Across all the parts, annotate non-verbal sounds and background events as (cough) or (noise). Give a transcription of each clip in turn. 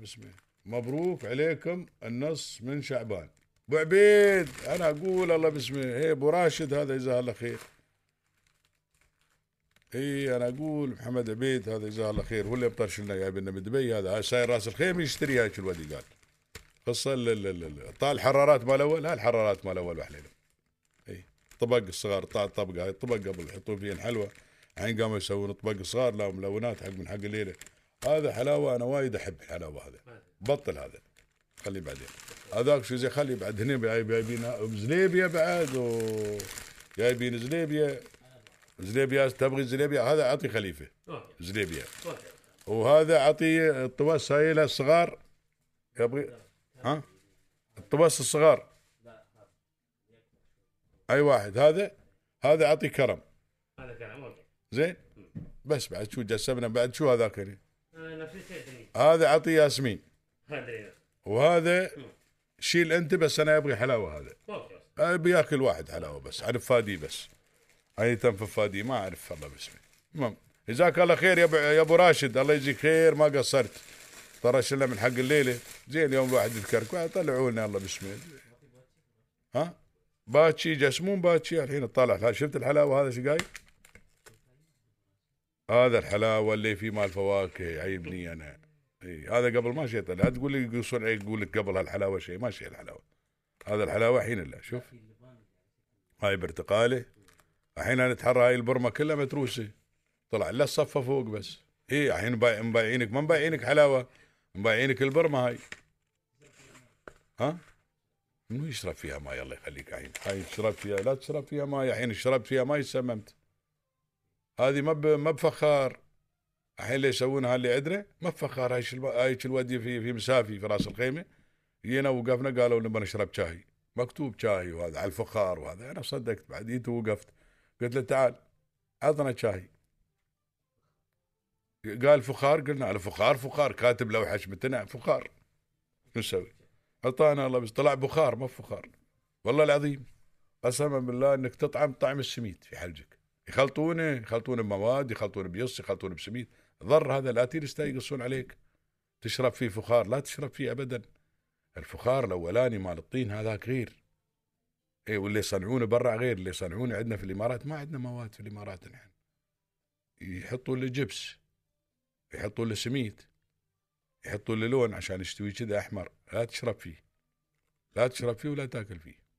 باسمه مبروك عليكم النص من شعبان. أبو عبيد أنا أقول الله باسمه هي أبو راشد هذا جزاه الله خير. اي أنا أقول محمد عبيد هذا جزاه الله خير. هو اللي بطرش لنا جايب لنا من دبي هذا ساير راس الخيم يشتري هاي الودي قال. قصة طال الحرارات مال الأول ها الحرارات مال الأول وحليله إي طبق الصغار طال طبق هاي طبق قبل يحطون فيه الحلوى الحين قاموا يسوون طبق صغار لا ملونات حق من حق الليلة. هذا حلاوة أنا وايد أحب الحلاوة هذا بطل هذا. خليه بعدين. هذاك شو زي خلي بعد. هنا جايبين زليبيا بعد و جايبين زليبيا. زليبيا تبغي زليبيا؟ هذا أعطي خليفة. زليبيا. وهذا أعطي الطواس هاي الصغار. يبغي ها؟ الطواس الصغار. أي واحد. هذا؟ هذا أعطي كرم. هذا أوكي. زين؟ بس بعد شو جسمنا؟ بعد شو هذاك هني؟ هذا اعطي ياسمين. هذا وهذا شيل أنت بس أنا أبغي حلاوة هذا. أبي ياكل واحد حلاوة بس أعرف فادي بس. هاي تنف فادي ما أعرف الله باسمه المهم جزاك الله خير يا ابو يا أبو راشد. الله يجزيك خير ما قصرت. ترى شلنا من حق الليلة. زين يوم الواحد يذكرك. طلعوا لنا الله باسمه ها؟ باتشي جسمون باتشي الحين اطلع شفت الحلاوة هذا شو قايل؟ هذا الحلاوة اللي في مال فواكه يعيبني أنا. إي هذا قبل ما شيء لا تقول لي يقول لك قبل هالحلاوة شيء ما شيء الحلاوة. هذا الحلاوة الحين لا شوف. هاي برتقاله الحين أنا اتحرى هاي البرمة كلها متروسة. طلع لا الصفه فوق بس. إي الحين مبايع- مبايعينك ما مبايعينك حلاوة مبايعينك البرمة هاي. ها؟ منو يشرب فيها ماي؟ الله يخليك الحين. هاي تشرب فيها لا تشرب فيها ماي الحين شربت فيها ماي سممت. هذه ما ما بفخار. الحين اللي يسوونها اللي عندنا ما بفخار. هاي هاي الودي في في مسافي في راس الخيمة. جينا وقفنا قالوا نبغى نشرب شاي. مكتوب شاي وهذا على الفخار وهذا. أنا صدقت بعد جيت ووقفت. قلت له تعال عطنا شاي. قال فخار قلنا على فخار فخار. كاتب لوحه حشمتنا فخار. شو نسوي؟ أعطانا الله بس طلع بخار ما فخار والله العظيم قسما بالله إنك تطعم طعم السميد في حلجك. يخلطونه يخلطونه بمواد يخلطونه بيص يخلطونه بسميد. ضر هذا لا تيرستا يقصون عليك. تشرب فيه فخار لا تشرب فيه ابدا. الفخار الأولاني مال الطين هذاك غير. اي واللي يصنعونه برا غير. اللي يصنعونه عندنا في الإمارات ما عندنا مواد في الإمارات نحن يحطوا له جبس يحطوا له سميد يحطوا له لون عشان يستوي كذا أحمر. لا تشرب فيه. لا تشرب فيه ولا تاكل فيه.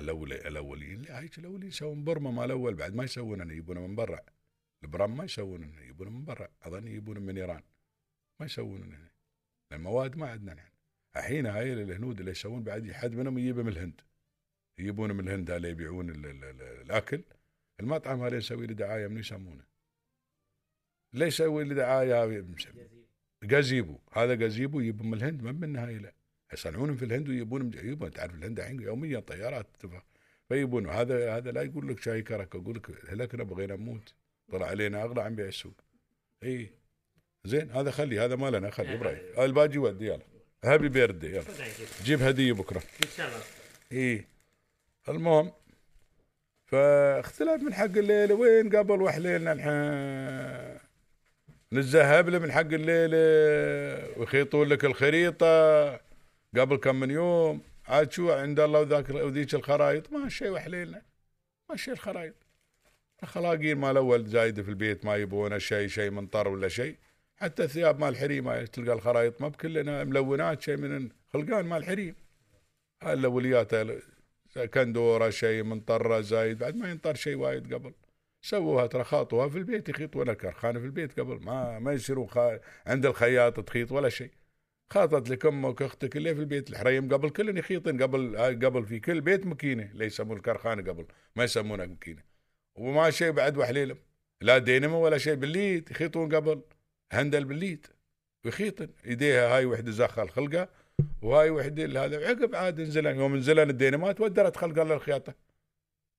الأول الأولين. لا هيك الأولين يسوون برمة مال الأول بعد ما يسووننا يجيبونه من برا. البرام ما يسووننا يجيبونه من برا. أظن يجيبونه من إيران. ما يسووننا هنا. المواد ما عندنا نحن. الحين هاي الهنود اللي يسوون بعد حد منهم يجيبه من الهند. يجيبونه من الهند اللي يبيعون ال ال ال الأكل. المطعم هذا يسوي له دعاية من يسمونه؟ ليه يسوي له دعاية؟ جازيبو هذا جازيبو يجيبهم من الهند ما من هاي لا يصنعونهم في الهند ويجيبونهم يجيبون تعرف الهند الحين يوميا طيارات فيجيبون هذا هذا لا يقول لك شاي كرك يقول لك هلكنا بغينا نموت. طلع علينا أغلى عن بيع السوق. إي. زين هذا خلي هذا مالنا خلي برايك هذا الباجي ودي يلا. هابي بيردي يلا. جيب. هدية بكرة. إن شاء الله. إيه المهم فاختلاف من حق الليلة. وين قبل وحليلنا الحين؟ نتذهب له من حق الليلة. ويخيطون لك الخريطة. قبل كم من يوم عاد شو عند الله وذاك وذيك الخرايط ما شيء وحليلنا. ما شيء الخرايط الخلاقين مال أول زايده في البيت ما يبونه شيء شيء منطر ولا شيء. حتى الثياب مال الحريم تلقى الخرايط ما بكلنا ملونات شيء من خلقان مال الحريم هاي الاوليات كندورة شيء منطره زايد بعد ما ينطر شيء وايد قبل. سووها ترى خاطوها في البيت يخيطون كرخانه في البيت قبل ما ما يصيرون. عند الخياط تخيط ولا شيء. خاطت لك أمك أختك اللي في البيت الحريم قبل كلن يخيطن قبل هاي قبل في كل بيت مكينة اللي يسمون الكرخانة قبل ما يسمونها مكينة. وما شيء بعد وحليلم لا دينما ولا شيء بالليت يخيطون قبل هندل بالليت ويخيطن. إيديها هاي وحدة زخل خلقه وهاي وحدة هذا عقب عاد نزلن يوم نزلن الدينمات ودرت خلق الله الخياطة.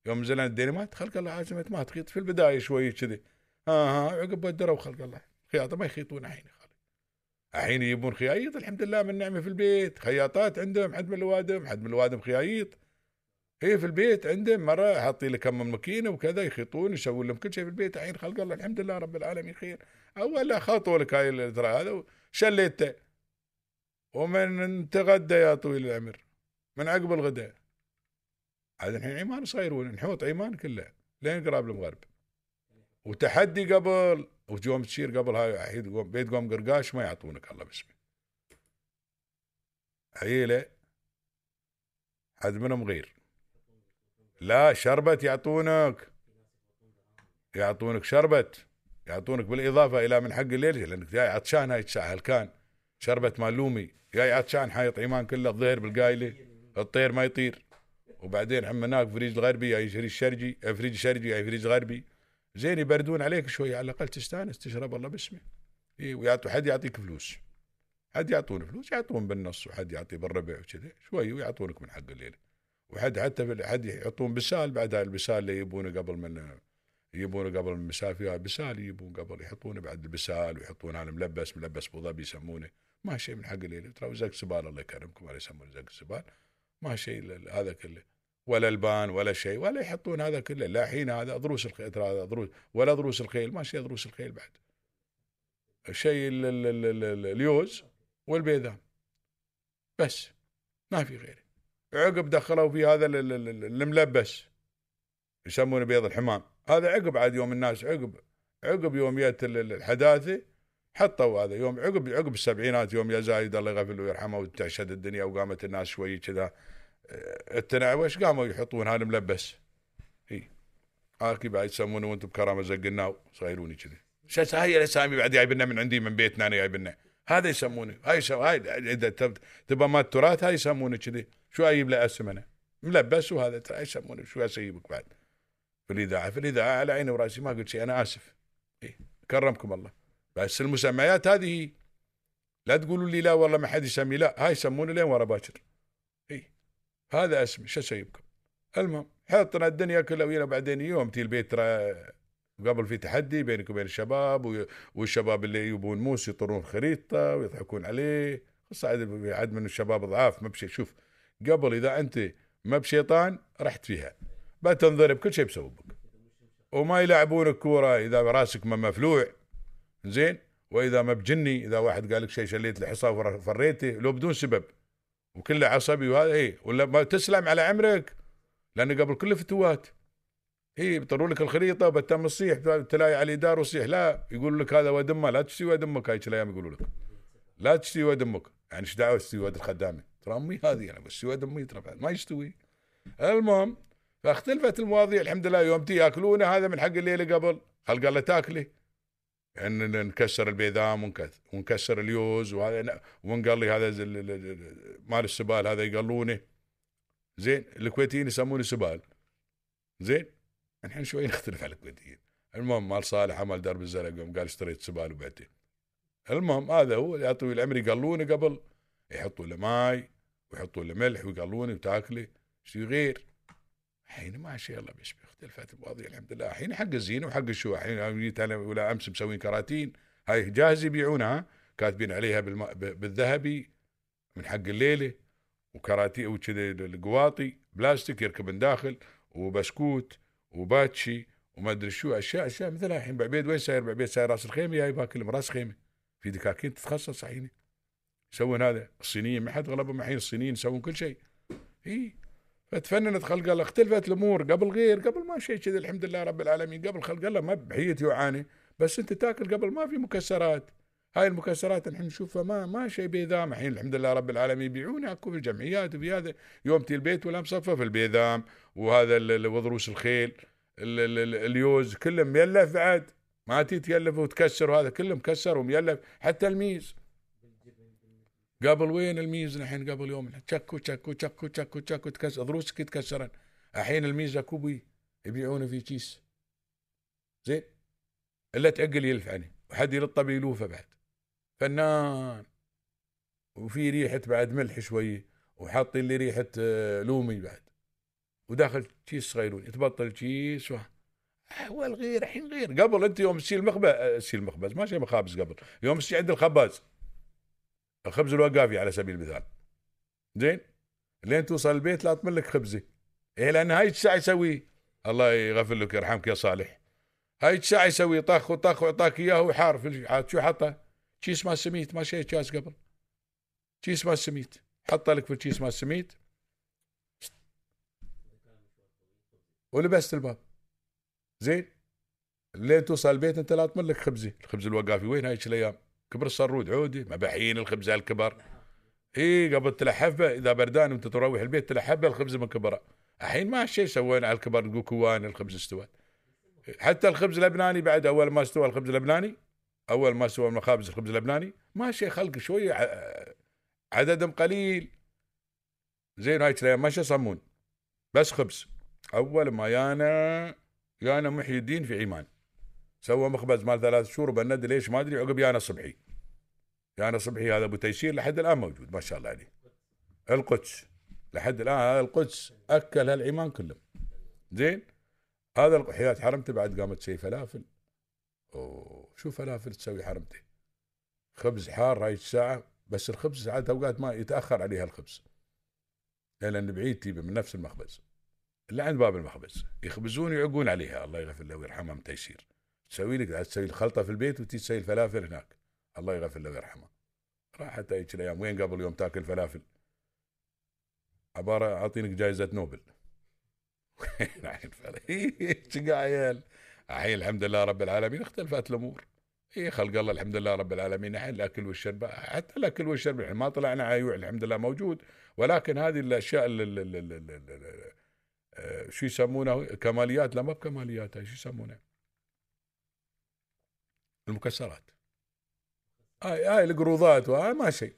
يوم نزلن الدينمات خلق الله عازمت ما تخيط. في البداية شوي كذي. ها ها عقب ودروا خلق الله. خياطة ما يخيطون الحين الحين يجيبون خيايط الحمد لله من نعمة في البيت. خياطات عندهم حد من الوادم حد من الوادم خيايط. هي في البيت عندهم مرة حاطين لك كم ماكينة وكذا يخيطون يسوون لهم كل شيء في البيت. الحين خلق الله الحمد لله رب العالمين خير اول خاطوا لك هاي ترى هذا شليته ومن تغدى يا طويل العمر من عقب الغداء. عاد الحين عمان صايرون نحوط عمان كلها لين قراب المغرب. وتحدي قبل ويوم تصير قبل هاي عيد بيت قوم قرقاش ما يعطونك الله باسمه عيلة حد منهم غير. لا شربت يعطونك. يعطونك شربت. يعطونك بالإضافة إلى من حق الليل لأنك جاي عطشان هاي الساعة هلكان شربت مال لومي؟ جاي عطشان حايط ايمان كله الظهر بالقايلة الطير ما يطير. وبعدين عم هناك فريج الغربي يا فريج شرجي فريج شرجي يا فريج غربي زين يبردون عليك شوي على الأقل تستأنس تشرب الله باسمه. اي ويعطوا حد يعطيك فلوس. حد يعطون فلوس يعطون بالنص وحد يعطي بالربع وكذا شوي ويعطونك من حق الليل وحد حتى حد يحطون بسال بعد البسال اللي يبونه قبل من يجيبونه قبل المسافر فيها بسال يجيبون قبل يحطونه بعد البسال ويحطون على ملبس ملبس أبو ظبي يسمونه. ما شيء من حق الليل ترى زق سبال الله يكرمكم ولا يسمونه زق سبال ما شيء هذا كله ولا البان ولا شيء ولا يحطون هذا كله. لا حين هذا ضروس الخيل هذا ضروس ولا ضروس الخيل ما شيء ضروس الخيل بعد. الشيء اليوز والبيذان بس ما في غيره. عقب دخلوا في هذا الملبس يسمونه بيض الحمام. هذا عقب عاد يوم الناس عقب عقب يوم جت الحداثة حطوا هذا. يوم عقب عقب السبعينات يوم يا زايد الله يغفر له ويرحمه وتعشد الدنيا وقامت الناس شوي كذا. آه، التنعوش قاموا يحطون؟ هذا ملبس إي. هاكي بعد يسمونه وأنتم بكرامة زقناو صايروني كذي. شو هاي الاسامي بعد جايبنا من عندي من بيتنا أنا جايبنا. هذا يسمونه. هاي يسمونه هاي إذا تبى ما التراث هاي يسمونه كذي. شو أجيب له اسم أنا؟ ملبس وهذا ترى يسمونه. شو أسيبك بعد؟ في الإذاعة في الإذاعة على عيني وراسي ما قلت شيء أنا آسف. إيه؟ كرمكم الله. بس المسميات هذه لا تقولوا لي لا والله ما حد يسمي لا هاي يسموني لين ورا باكر. اي هذا اسمي شو اسيبكم المهم حطنا الدنيا كلها وينا بعدين يوم تي البيت ترى قبل في تحدي بينك وبين الشباب والشباب اللي يبون موس يطرون خريطة ويضحكون عليه. خص عاد من الشباب ضعاف ما بشي. شوف قبل إذا أنت ما بشيطان رحت فيها. بتنضرب كل شيء بسببك. وما يلعبونك كورة إذا راسك ما مفلوع. زين؟ وإذا ما بجني إذا واحد قال لك شيء شليت الحصى وفريته لو بدون سبب. وكله عصبي وهذا إيه ولا ما تسلم على عمرك لأن قبل كله فتوات. هي بيطروا لك الخريطة وبتم الصيح تلاقي على الإدارة وصيح لا يقول لك هذا ودمه لا تشتي ودمك هاي الأيام يقولوا لك. لا تشتي ودمك يعني إيش دعوة تشتي ود الخدامة؟ ترى أمي هذه أنا بس ود أمي ترى ما يستوي المهم فاختلفت المواضيع الحمد لله يوم تي ياكلونه هذا من حق الليلة قبل خل قال له تاكلي إن نكسر البيذام ونكسر اليوز وهذا ونقال لي هذا مال السبال هذا يقلونه. زين الكويتيين يسمونه سبال. زين؟ الحين شوي (laughs) نختلف على الكويتيين. المهم مال صالح عمل درب الزرق يوم قال اشتريت سبال وبعته المهم هذا هو يا طويل العمر يقلونه قبل. يحطوا له ماي ويحطوا له ملح ويقلونه وتاكله. شيء غير الحين ما شاء الله بيش اختلفت المواضيع الحمد لله. الحين حق الزينة وحق الشو الحين جيت أنا ولا أمس مسوين كراتين. هاي جاهزه يبيعونها كاتبين عليها بالم... بالذهبي من حق الليلة وكراتين وكذا القواطي بلاستيك يركب من داخل وبسكوت وباتشي وما أدري شو أشياء أشياء مثلها الحين. بعبيد وين ساير؟ بعبيد ساير راس الخيمة جاي باكل راس خيمة. في دكاكين تتخصص الحين. يسوون هذا. الصينيين ما حد غلبهم الحين. الصينيين يسوون كل شيء. اي فتفننت خلق الله اختلفت الأمور قبل غير قبل ما شيء كذا الحمد لله رب العالمين. قبل خلق الله ما بحيتي يعاني بس انت تاكل قبل ما في مكسرات. هاي المكسرات الحين نشوفها ما ما شيء بيذام. الحين الحمد لله رب العالمين يبيعونها أكو في الجمعيات وفي هذا. يوم تي البيت ولا مصفف البيذام وهذا وضروس الخيل اليوز كله ميلف بعد. ما تي تيلف وتكسر وهذا كله مكسر وميلف. حتى الميز. قبل وين الميز الحين قبل يوم. تشكو تشكو تشكو تشكو تشكو. تكسر ضروسك يتكسرن الحين الميزة كوبي يبيعونه في كيس. زين؟ إلا تعقل يلف عليه وحد يلطه بيلوفه بعد. فنان. وفي ريحة بعد ملح شوية وحاط لي ريحة آه، لومي بعد. وداخل كيس صغيرون. يتبطل كيس و... والغير الحين غير. قبل أنت يوم تسيل المخبز تسيل المخبز ما شيء مخابز قبل. يوم تسيل عند الخباز. الخبز الوقافي على سبيل المثال. زين؟ لين توصل البيت لا تملك خبزة. إيه لأن هاي الساعة يسوي الله يغفر لك يرحمك يا صالح. هاي الساعة يسوي طخ وطخ ويعطاك إياه ويحار في شو حطه كيس ما سميت ما شيء كاس قبل. كيس مال سميت حط لك في الكيس مال سميت ولبست الباب. زين؟ لين توصل البيت أنت لا تملك خبزة. الخبز الوقافي وين هاي الأيام؟ كبر الصرود عودي مباحين الخبز هالكبر. إي قبل تلحف إذا بردان وأنت تروح البيت تلحف به الخبز من كبره. الحين ما شيء سوينا على الكبر نقول كوان الخبز استوى. حتى الخبز اللبناني بعد أول ما استوى الخبز اللبناني أول ما استوى مخابز الخبز اللبناني ما شيء خلق شوية عددهم قليل. زين هاي الأيام ما شي صمون بس خبز. أول ما يانا يانا محي الدين في عمان. سوى مخبز مال ثلاث شهور بند ليش؟ ما أدري عقب يانا صبحي. يانا صبحي هذا أبو تيسير لحد الآن موجود ما شاء الله عليه. القدس. لحد الآن هذا القدس أكل هالعمان كلهم زين؟ هذا حياة حرمته بعد قامت تسوي فلافل. أوه شو فلافل تسوي حرمته؟ خبز حار هاي الساعة بس الخبز ساعات أوقات ما يتأخر عليها الخبز. لأن بعيد تجيبه من نفس المخبز. اللي عند باب المخبز. يخبزون ويعقون عليها. الله يغفر له ويرحمه تيسير. تسوي لك تسوي الخلطة في البيت وتي تسوي الفلافل هناك. الله يغفر له ويرحمه. راحت هيك الأيام. وين قبل يوم تاكل فلافل؟ عبارة أعطينك جائزة نوبل. وين؟ عيال الحين الحمد لله رب العالمين اختلفت الأمور. إي خلق الله الحمد لله رب العالمين. الحين الاكل والشرب. حتى الاكل والشرب. الحين ما طلعنا عيوع الحمد لله موجود. ولكن هذه الأشياء ال- ال- ال- ال- ال- ال- آه، شو يسمونه؟ كماليات؟ لا ما بكماليات شو يسمونه؟ المكسرات. هاي هاي القروضات وهاي ما شيء.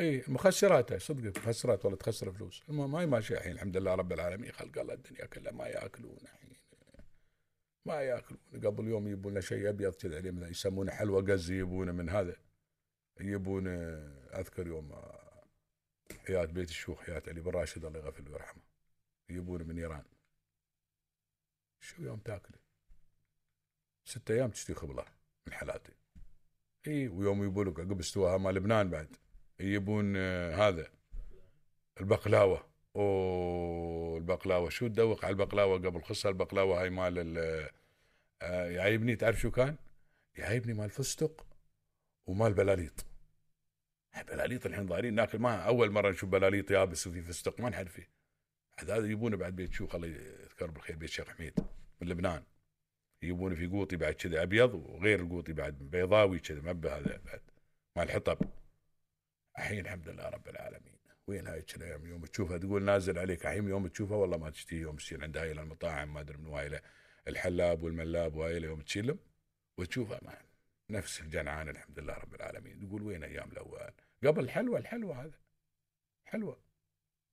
إي مخسرات صدق مخسرات ولا تخسر فلوس. المهم هاي ما شيء الحين الحمد لله رب العالمين. خلق الله الدنيا كلها ما يأكلون الحين. ما يأكلون. قبل يوم يجيبون لنا شيء أبيض كذا عليه يسمونه حلوى قز يجيبونه من هذا. يجيبون آه، أذكر يوم آه، حياة بيت الشيوخ حياة علي بن راشد الله يغفر ويرحمه. يجيبونه من إيران. شو يوم تأكله؟ ستة أيام تشتري خبلة من حالاته اي ويوم يجيبوا لك عقب استواها مال لبنان بعد. يجيبون آه، هذا البقلاوة. أوه البقلاوة. شو تدوق على البقلاوة قبل خصها؟ البقلاوة هاي مال ال- آه، يعيبني. تعرف شو كان؟ يعيبني مال فستق ومال بلاليط. بلاليط الحين ظاهرين. ناكل ما أول مرة نشوف بلاليط يابس وفي فستق. ما نحد فيه هذا يجيبونه بعد بيت شوخ الله يذكر بالخير بيت الشيخ حميد من لبنان. يجيبونه في قوطي بعد كذا أبيض وغير القوطي بعد بيضاوي كذا ما بهذا بعد. مال حطب. الحين الحمد لله رب العالمين. وين هاي الأيام يوم تشوفها تقول نازل عليك. الحين يوم تشوفها والله ما تشتهي. يوم تصير عند هاي المطاعم ما أدري من وايله الحلاب والملاب وايله يوم تشيلهم وتشوفها ما نفس الجنعان الحمد لله رب العالمين. تقول وين أيام الأول؟ قبل الحلوى الحلوى هذا. حلوى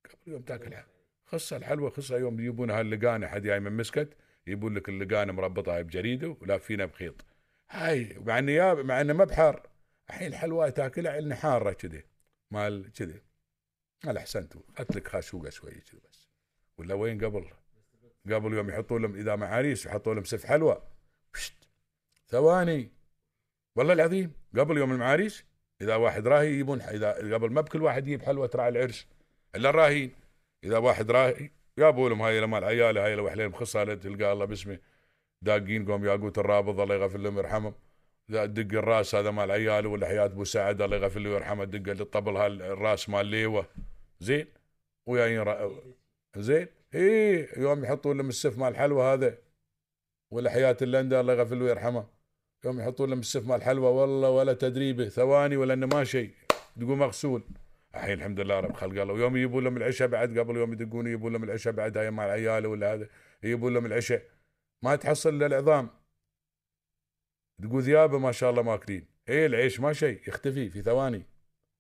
قبل يوم تاكل حلوى خصها الحلوى خصها يوم يجيبون هاللقانة حد جاي من مسكت. يجيبون لك اللقانه مربطه هاي بجريده ولافينها بخيط. هاي مع انه مع إنه ما الحين الحلوى تاكلها عندنا حارة كذي مال كذي. قال احسنتوا اخذت لك خاشوقة شوي كذي بس. ولا وين قبل؟ قبل يوم يحطون لهم إذا معاريس يحطون لهم سف حلوى. ثواني. والله العظيم قبل يوم المعاريس إذا واحد راهي يجيبون إذا قبل ما بكل واحد يجيب حلوى تراعي العرس إلا الراهين. إذا واحد راهي جابوا لهم هاي مال عياله هاي وحلين مخصه تلقى الله باسمه داقين قوم ياقوت الرابض الله يغفر لهم ويرحمهم. دق الراس هذا مال عياله ولا حياة أبو سعد الله يغفر له ويرحمه. دق الطبل هالراس مال ليوة. زين؟ وياين را... زين؟ إي يوم يحطون لهم السف مال الحلوى هذا. ولا حياة اللندة الله يغفر له ويرحمه. يوم يحطون لهم السف مال الحلوى والله ولا تدريبه ثواني ولا إنه ما شيء. تقول مغسول الحين الحمد لله رب خلق الله. ويوم يجيبون لهم العشاء بعد قبل يوم يدقون يجيبون لهم العشاء بعد هاي مال عياله ولا هذا يجيبون لهم العشاء. ما تحصل الا العظام تقول ذيابة ما شاء الله ماكلين. إيه العيش ما شيء يختفي في ثواني.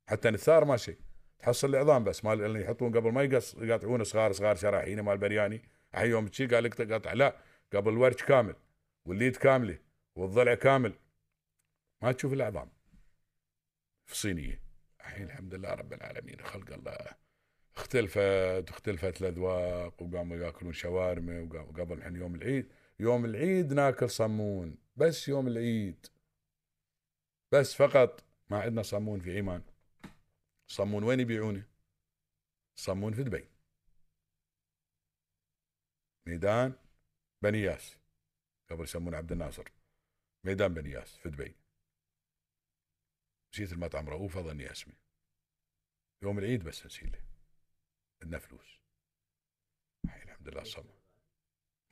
حتى الثار ما شيء. تحصل العظام بس مال اللي يحطون قبل ما يقص يقطعونه صغار صغار شرايحين مال برياني. الحين يوم تشي قال لك تقطع لا قبل الورج كامل والليد كاملة والضلع كامل. ما تشوف العظام. في صينية. الحين الحمد لله رب العالمين. خلق الله. اختلفت اختلفت الأذواق وقاموا يأكلون شاورما وقبل الحين يوم العيد يوم العيد ناكل صمون بس يوم العيد. بس فقط ما عندنا صمون في عمان. صمون وين يبيعونه؟ صمون في دبي. ميدان بنياس قبل يسمونه عبد الناصر. ميدان بنياس في دبي. نسيت المطعم رؤوف اظني اسمه يوم العيد بس نسيله عندنا فلوس. الحمد لله صم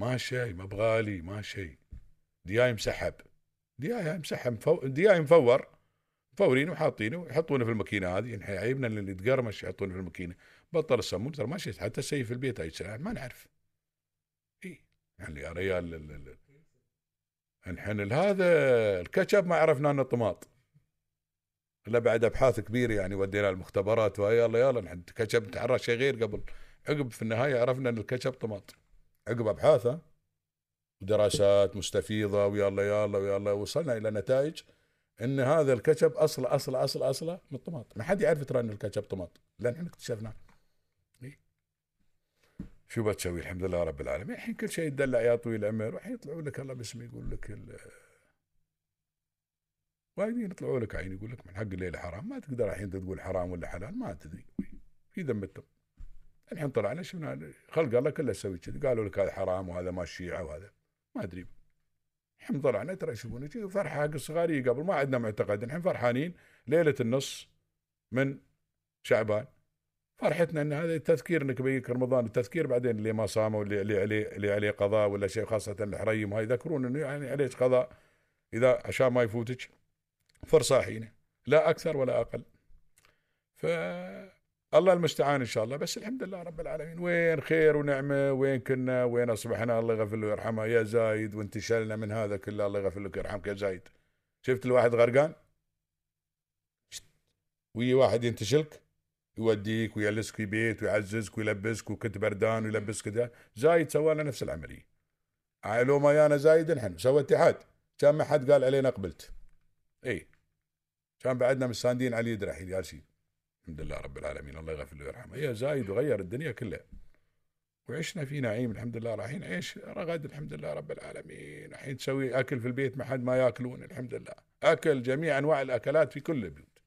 ما شيء ما بغالي ما شيء. دياي مسحب. دياي مسحب. دياي مفور. مفورين وحاطينه ويحطونه في الماكينة هذه. يعني عيبنا اللي يتقرمش يحطونه في الماكينة. بطل الصمون ترى ما شيء حتى السيف في البيت اي سنه ما نعرف. إي. يعني يا ريال ال- ال- ال- نحن هذا الكاتشب ما عرفنا إنه طماط. الا بعد أبحاث كبيرة يعني ودينا المختبرات وهي يلا يلا نحن الكاتشب نتحرى شيء غير قبل. عقب في النهاية عرفنا إن الكاتشب طماط. عقب ابحاث ها ودراسات مستفيضة ويلا يلا ويلا وصلنا إلى نتائج إن هذا الكاتشب أصل أصل أصل أصله من الطماط. ما حد يعرف ترى إن الكاتشب طماط. لأن إحنا اكتشفناه. إيه. شو بتسوي؟ الحمد لله رب العالمين. الحين كل شيء يدلع يا طويل العمر والحين يطلعوا لك الله باسمه يقول لك. وايدين يطلعوا لك عين يقول لك من حق الليلة حرام ما تقدر الحين تقول حرام ولا حلال ما تدري في ذمتهم. الحين طلعنا شفنا خلق الله كله يسوي كذي قالوا لك هذا حرام وهذا ما الشيعة وهذا ما أدري. الحين طلعنا ترى يشوفون شي فرحة حق الصغاريه قبل ما عندنا معتقد. الحين فرحانين ليلة النص من شعبان. فرحتنا إن هذا التذكير إنك بيك رمضان التذكير بعدين اللي ما صام واللي اللي عليه اللي عليه قضاء ولا شيء خاصة الحريم هاي يذكرون إنه يعني عليك قضاء إذا عشان ما يفوتك. فرصة حين لا أكثر ولا أقل. ف الله المستعان إن شاء الله. بس الحمد لله رب العالمين. وين خير ونعمة؟ وين كنا؟ وين أصبحنا؟ الله يغفر له ويرحمه. يا زايد وانتشلنا من هذا كله. الله يغفر لك ويرحمك يا زايد. شفت الواحد غرقان؟ ويجي واحد ينتشلك يوديك ويجلسك في بيت ويعززك ويلبسك وكنت بردان ويلبسك كذا زايد سوى لنا نفس العملية. لو ما يانا زايد نحن. سوى اتحاد. كان ما حد قال علينا قبلت. اي كان بعدنا مستاندين على اليد الحين جالسين الحمد لله رب العالمين الله يغفر له ويرحمه. يا زايد وغير الدنيا كلها. وعشنا في نعيم الحمد لله رايحين عيش رغد الحمد لله رب العالمين. الحين تسوي أكل في البيت ما حد ما يأكلون الحمد لله. أكل جميع أنواع الأكلات في كل البيوت.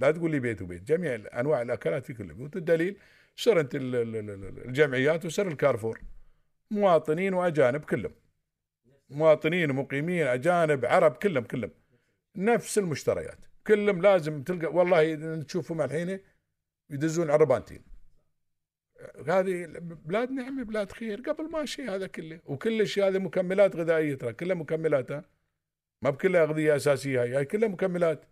لا تقول لي بيت وبيت جميع أنواع الأكلات في كل البيوت. الدليل ال- الجمعيات وسر الكارفور. مواطنين وأجانب كلهم. مواطنين ومقيمين أجانب عرب كلهم كلهم. نفس المشتريات. كلهم لازم تلقى والله تشوفهم الحين يدزون عربانتين هذه بلاد نعمه بلاد خير قبل ما شيء هذا كله. وكل شيء هذا مكملات غذائية ترى كلها مكملات ما بكلها أغذية أساسية هاي كلها مكملات.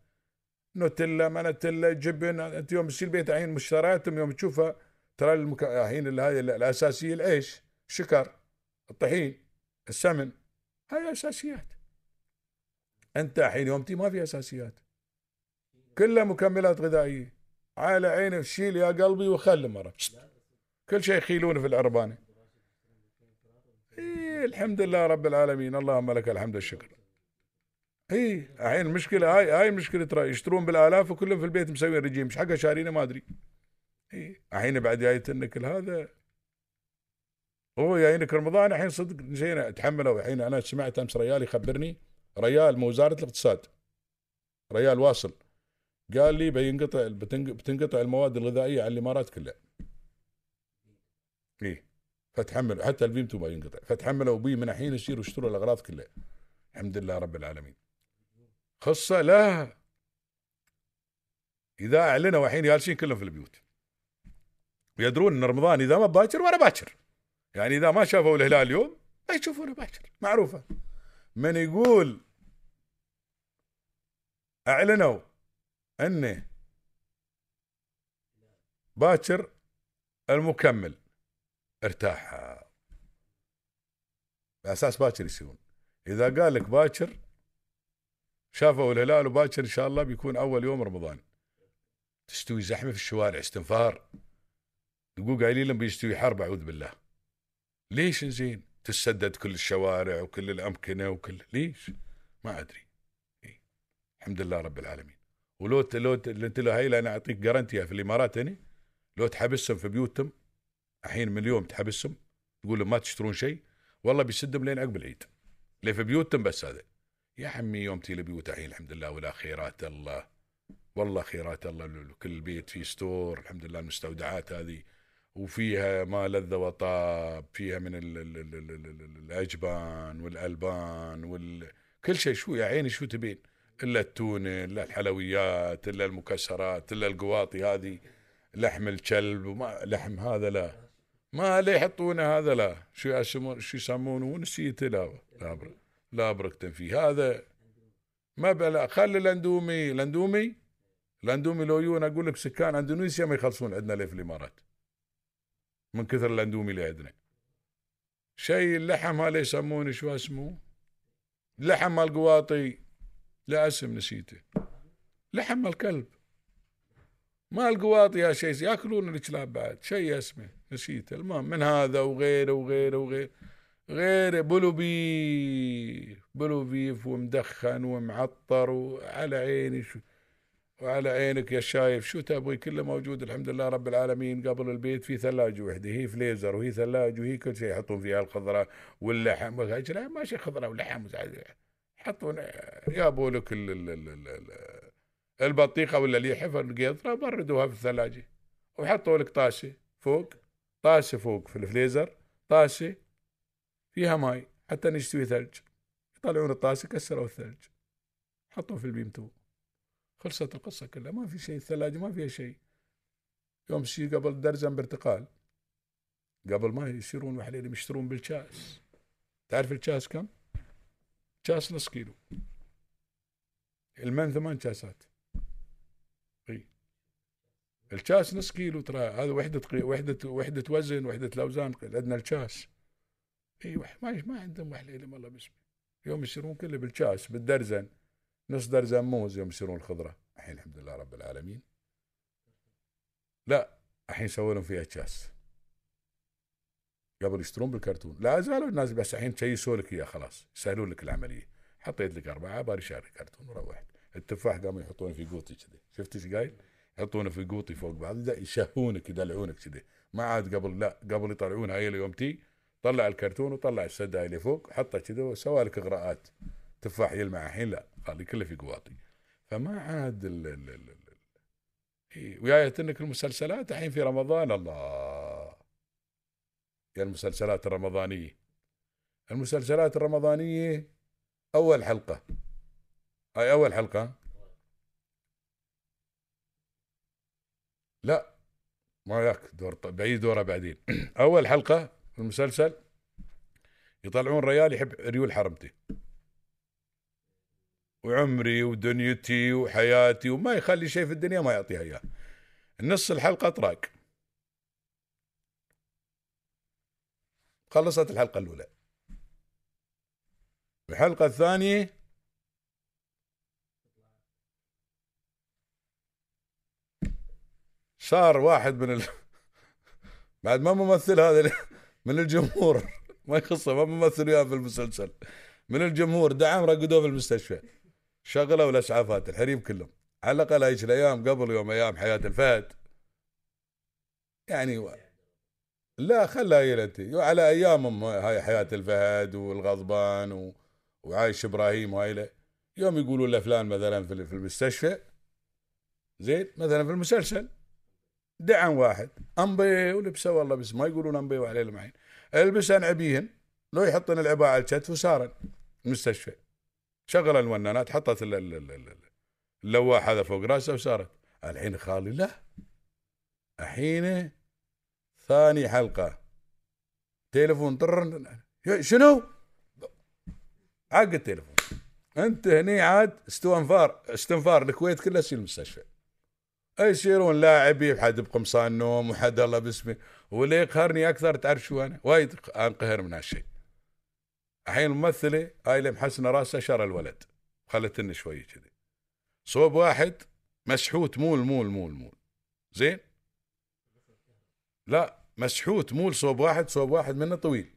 نوتيلا ما نوتيلا جبن أنت يوم تشيل بيت الحين مشترياتهم يوم تشوفها ترى المك... الحين هاي الأساسية العيش الشكر الطحين السمن. هاي أساسيات. أنت الحين يوم تي ما في أساسيات. كلها مكملات غذائية. على عيني شيل يا قلبي وخل مرة. كل شيء يخيلونه في العربانه إيه الحمد لله رب العالمين. اللهم لك الحمد والشكر. اي الحين المشكلة هاي هاي المشكلة ترى يشترون بالآلاف وكلهم في البيت مسوين رجيم. إيش حقه شارينة ما أدري. اي الحين بعد جايت النكل هذا. هو جايينك رمضان الحين صدق نسينا تحملوا. الحين أنا سمعت أمس ريال يخبرني. ريال من وزارة الاقتصاد. ريال واصل. قال لي بينقطع بتنق- بتنقطع المواد الغذائية على الإمارات كلها. إيه. فتحملوا حتى البيمتو ما ينقطع. فتحملوا بي من الحين يصيروا يشتروا الأغراض كلها. الحمد لله رب العالمين. خصه لا. إذا أعلنوا الحين جالسين كلهم في البيوت. ويدرون إن رمضان إذا ما باكر ولا باكر. يعني إذا ما شافوا الهلال اليوم ما يشوفونه باكر. معروفة. من يقول أعلنوا انه باكر المكمل. ارتاح. باساس باكر يسوون إذا قال لك باكر شافوا الهلال وباكر إن شاء الله بيكون أول يوم رمضان. تستوي زحمة في الشوارع استنفار. يقول قايلين لهم بيستوي حرب أعوذ بالله. ليش زين تسدد كل الشوارع وكل الأمكنة وكل ليش؟ ما أدري. إيه. الحمد لله رب العالمين. ولو لو انت لو هاي أنا أعطيك جارنتيها في الإمارات هنا لو تحبسهم في بيوتهم الحين من اليوم تحبسهم تقول لهم ما تشترون شيء والله بيسدهم لين عقب العيد. ليه؟ في بيوتهم بس هذا. يا عمي يوم تي بيوت الحين الحمد لله ولا خيرات الله. والله خيرات الله كل بيت فيه store الحمد لله المستودعات هذه. وفيها ما لذ وطاب فيها من ال ال ال ال ال ال الأجبان والألبان وال كل شيء. شو يا عيني شو تبين؟ إلا التونة إلا الحلويات إلا المكسرات إلا القواطي هذه لحم الكلب وما لحم هذا لا. ما اللي يحطونه هذا لا. شو يسمون شو يسمونه؟ نسيته لا لا برك لا بركتن فيه هذا ما بلا خلي الأندومي. الأندومي؟ الأندومي لو يون أقول لك سكان أندونيسيا ما يخلصون عندنا ليه في الإمارات. من كثر الأندومي اللي عندنا. شيء اللحم هذا يسمونه شو اسمه؟ لحم مال قواطي. لا اسم نسيته. لحم مال كلب مال قواطي يا شيء ياكلون الكلاب بعد. شيء اسمه. نسيته. المهم من هذا وغيره وغيره وغيره. غير بلو بيف. بلو بيف ومدخن ومعطر وعلى عيني شو وعلى عينك يا شايف. شو تبغي؟ كله موجود الحمد لله رب العالمين. قبل البيت في ثلاجة وحدة. هي فليزر وهي ثلاجة وهي كل شيء يحطون فيها الخضرة واللحم. ماشي خضرة ولحم يحطون يابوا لك ال- ال- ال- ال- ال- البطيخة ولا اليحفة القيطرة بردوها في الثلاجة. وحطوا لك طاسة فوق طاسة فوق في الفليزر طاسة فيها ماي حتى نشتوي ثلج. يطلعون الطاسة كسروا الثلج. حطوا في البيمتو خلصت القصة كلها. ما في شيء. الثلاجة ما فيها شيء. يوم شي قبل درزن برتقال قبل ما يصيرون وحليل يشترون بالكاس. تعرف الكاس كم؟ كاس نص كيلو المن ثمان كاسات إي. الكاس نص كيلو ترى هذا وحدة قي- وحدة وحدة وزن وحدة الأوزان عندنا الكاس إي ما ما عندهم وحليل والله باسمه يوم يصيرون كله بالكاس بالدرزن. نص درزن موز يوم يصيرون الخضرة. الحين الحمد لله رب العالمين. لا الحين يسوون لهم فيها كاس قبل يشترون بالكرتون. لا زالوا الناس بس الحين تشيسوا لك إياه خلاص. يسهلون لك العملية. حطيت لك أربعة باري شهر كرتون وروحت التفاح قاموا يحطونه في قوطي كذي. شفت إيش قايل؟ يحطونه في قوطي فوق بعض يشهونك يدلعونك كذي. ما عاد قبل لا قبل يطلعون هاي يوم تي طلع الكرتون وطلع السده اللي فوق حطه كذا وسوى لك إغراءات. تفاح يلمع الحين لا خلي كله في قواطي. فما عاد ال ال ال إيه، وياية انك المسلسلات الحين في رمضان؟ الله المسلسلات الرمضانية. المسلسلات الرمضانية أول حلقة. هاي أول حلقة. لا ما ياك دور بعيد دورها بعدين. (clears throat) أول حلقة في المسلسل يطلعون ريال يحب ريول حرمتي. وعمري ودنيتي وحياتي وما يخلي شيء في الدنيا ما يعطيها إياه. نص الحلقة طراق خلصت الحلقة الأولى. الحلقة الثانية صار واحد من ال... (laughs) بعد ما ممثل هذا من الجمهور. (laughs) ما يخصه ما ممثل وياه في المسلسل. من الجمهور دعم رقدوه في المستشفى. شغلوا الأسعافات الحريم كلهم. على الأقل هيك الأيام قبل يوم أيام حياة الفهد. يعني. لا خلها انت على أيامهم هاي حياة الفهد والغضبان و... وعايش إبراهيم وهاي. يوم يقولوا له فلان مثلا في المستشفى زين مثلا في المسلسل دعم واحد امبي ولبسه والله بس ما يقولون امبي وعليه المعين ألبس انعبيهن لو يحطن العباءة على الكتف وسارن المستشفى. شغل الونانات حطت ال- ال- ال- ال- اللواح هذا فوق راسه وسارت الحين خالي لا الحين ثاني حلقة تليفون طر شنو؟ عق التليفون انت هني عاد استنفار استنفار الكويت كلها تصير المستشفى يصيرون لاعبي حد بقمصان نوم وحد الله باسمه واللي يقهرني أكثر تعرف شو أنا؟ وايد انقهر من هالشيء. الحين الممثله هاي اللي محسنة راسها شر الولد خلتني شوي كذي. صوب واحد مسحوت مول مول مول مول زين؟ لا مسحوت مول صوب واحد صوب واحد منه طويل.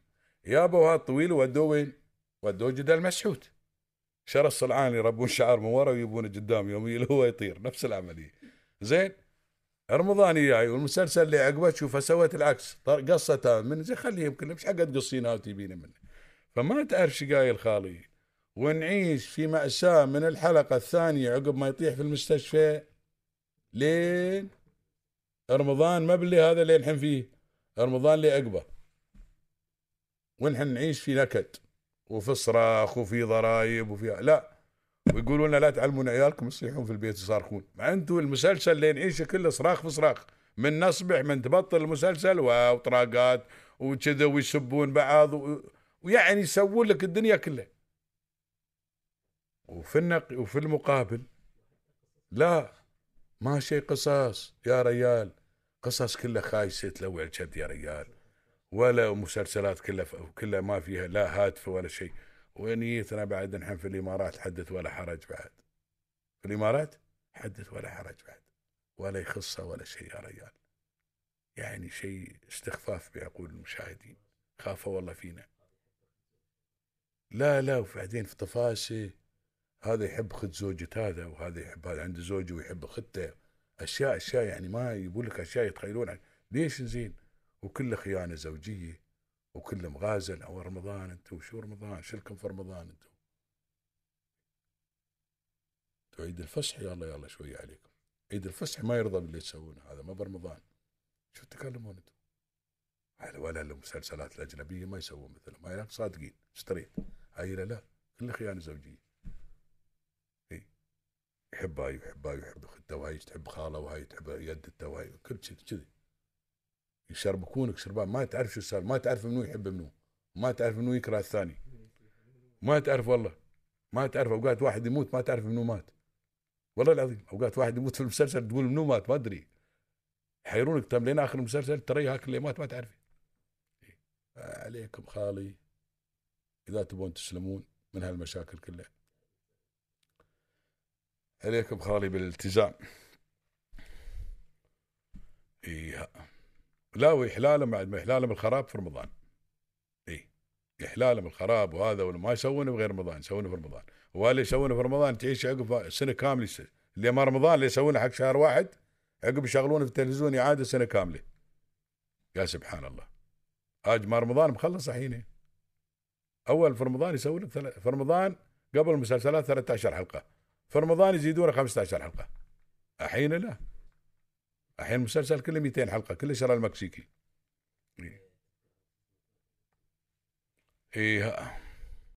يابوا هذا الطويل ودوه وين؟ ودوه جدال مسحوت. شر الصلعان يربون شعر من ورا ويبونه قدام يوم هو يطير نفس العملية. زين؟ رمضان جاي والمسلسل اللي عقبه تشوفه سوت العكس قصته من زي خليهم كلهم إيش حق تقصينها وتبينه منه فما تعرف شو قايل خالي ونعيش في مأساة من الحلقة الثانية عقب ما يطيح في المستشفى لين رمضان ما باللي هذا اللي نحن فيه. رمضان اللي عقبه ونحن نعيش في نكد. وفي صراخ وفي ضرايب وفي لا. ويقولون لنا لا تعلمون عيالكم يصيحون في البيت يصارخون. مع أنتم المسلسل اللي نعيشه كله صراخ في صراخ. من نصبح من تبطل المسلسل وطراقات وكذا ويسبون بعض و... ويعني يسوون لك الدنيا كلها. وفي النق... وفي المقابل لا ما شيء قصص يا ريال. قصص كلها خايسة تلوع الشد يا ريال ولا مسلسلات كلها كلها ما فيها لا هاتف ولا شيء. ونيتنا بعد نحن في الإمارات حدث ولا حرج بعد. في الإمارات حدث ولا حرج بعد. ولا يخصه ولا شيء يا رجال. يعني شيء استخفاف بعقول المشاهدين. خافوا والله فينا. لا لا وبعدين في طفاسة. هذا يحب خد زوجة هذا وهذا يحب هذا. عنده زوجة ويحب خدته. أشياء أشياء يعني ما يقول لك أشياء يتخيلون ليش زين؟ وكله خيانة زوجية وكله مغازل أو رمضان أنتم شو رمضان؟ شلكم في رمضان أنتم عيد الفصح يلا يلا شوية عليكم. عيد الفصح ما يرضى باللي تسوونه هذا ما برمضان. شو تكلمون أنتم؟ ولا المسلسلات الاجنبيه ما يسوون مثلهم هاي صادقين ستريت هاي لا كله خيانة زوجية. يحب هاي ويحب هاي ويحب اخته وهاي تحب خاله وهاي تحب يدته وهاي كل شيء كذي. يشربكونك شربان ما تعرف شو صار ما تعرف منو يحب منو ما تعرف منو يكره الثاني. ما تعرف والله ما تعرف أوقات واحد يموت ما تعرف منو مات. والله العظيم أوقات واحد يموت في المسلسل تقول منو مات ما أدري. يحيرونك تم لين آخر المسلسل ترى هاك اللي مات ما تعرفي عليكم خالي. إذا تبون تسلمون من هالمشاكل كلها. عليكم خالي بالالتزام. إيه لا وإحلالهم بعد ما إحلالهم الخراب في رمضان. إي. إحلالهم الخراب وهذا ما يسوونه بغير رمضان يسوونه في رمضان. واللي يسوونه في رمضان تعيش عقب سنة كاملة. اللي ما رمضان اللي يسوونه حق شهر واحد عقب يشغلونه في التلفزيون إعادة سنة كاملة. يا سبحان الله. آج ما رمضان مخلص الحين. أول في رمضان يسوي لك في رمضان قبل المسلسلات 13 حلقة. في رمضان يزيدون 15 حلقة. الحين لا. الحين المسلسل كله 200 حلقة كله شرى المكسيكي. إيه, إيه